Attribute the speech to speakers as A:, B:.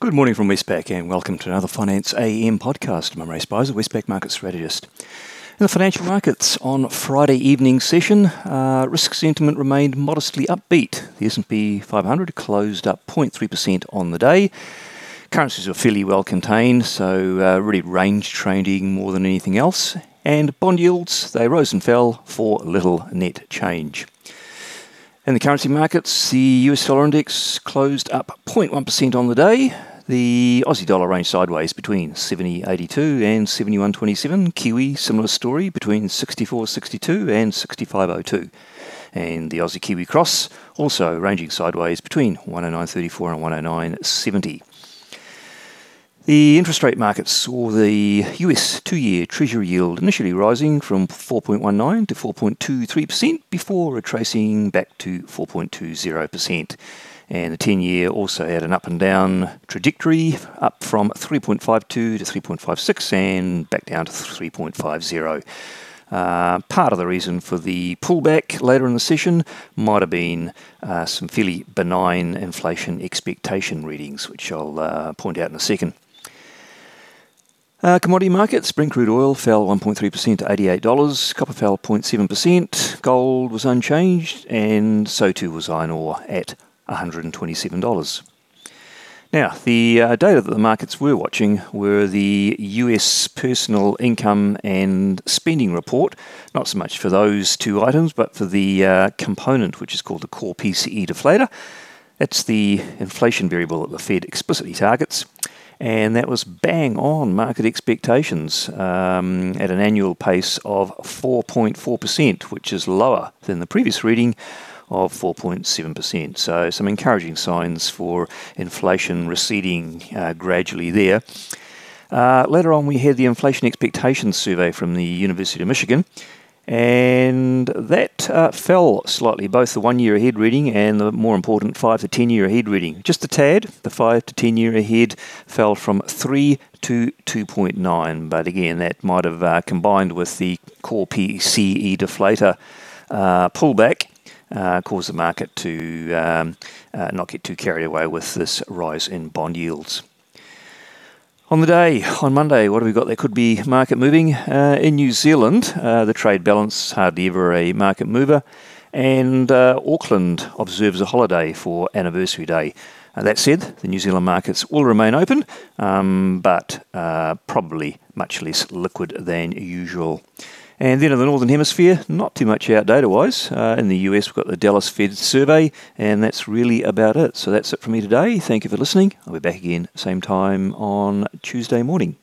A: Good morning from Westpac and welcome to another Finance AM podcast. I'm Imre Speizer, Westpac Market Strategist. In the financial markets on Friday evening session, uh, risk sentiment remained modestly upbeat. The S&P 500 closed up 0.3% on the day. Currencies were fairly well contained, so uh, really range trading more than anything else. And bond yields, they rose and fell for little net change. In the currency markets, the US dollar index closed up 0.1% on the day. The Aussie dollar ranged sideways between 70.82 and 71.27. Kiwi, similar story, between 64.62 and 65.02. And the Aussie Kiwi cross also ranging sideways between 109.34 and 109.70. The interest rate markets saw the US two year Treasury yield initially rising from 4.19 to 4.23% before retracing back to 4.20%. And the 10 year also had an up and down trajectory, up from 3.52 to 3.56 and back down to 3.50. Uh, part of the reason for the pullback later in the session might have been uh, some fairly benign inflation expectation readings, which I'll uh, point out in a second. Uh, commodity markets, Brent crude oil fell 1.3% to $88, copper fell 0.7%, gold was unchanged, and so too was iron ore at $127. Now, the uh, data that the markets were watching were the US personal income and spending report, not so much for those two items, but for the uh, component which is called the core PCE deflator. That's the inflation variable that the Fed explicitly targets and that was bang on market expectations um, at an annual pace of 4.4%, which is lower than the previous reading of 4.7%. So, some encouraging signs for inflation receding uh, gradually there. Uh, later on, we had the inflation expectations survey from the University of Michigan, and that uh, fell slightly, both the one year ahead reading and the more important five to ten year ahead reading. Just a tad, the five to ten year ahead fell from 3 to 2.9, but again, that might have uh, combined with the core PCE deflator uh, pullback. Uh, caused the market to um, uh, not get too carried away with this rise in bond yields. On the day, on Monday, what have we got? There could be market moving. Uh, in New Zealand, uh, the trade balance hardly ever a market mover, and uh, Auckland observes a holiday for Anniversary Day. Uh, that said, the New Zealand markets will remain open, um, but probably much less liquid than usual. And then in the Northern Hemisphere, not too much out data wise. Uh, in the US, we've got the Dallas Fed survey, and that's really about it. So that's it from me today. Thank you for listening. I'll be back again same time on Tuesday morning.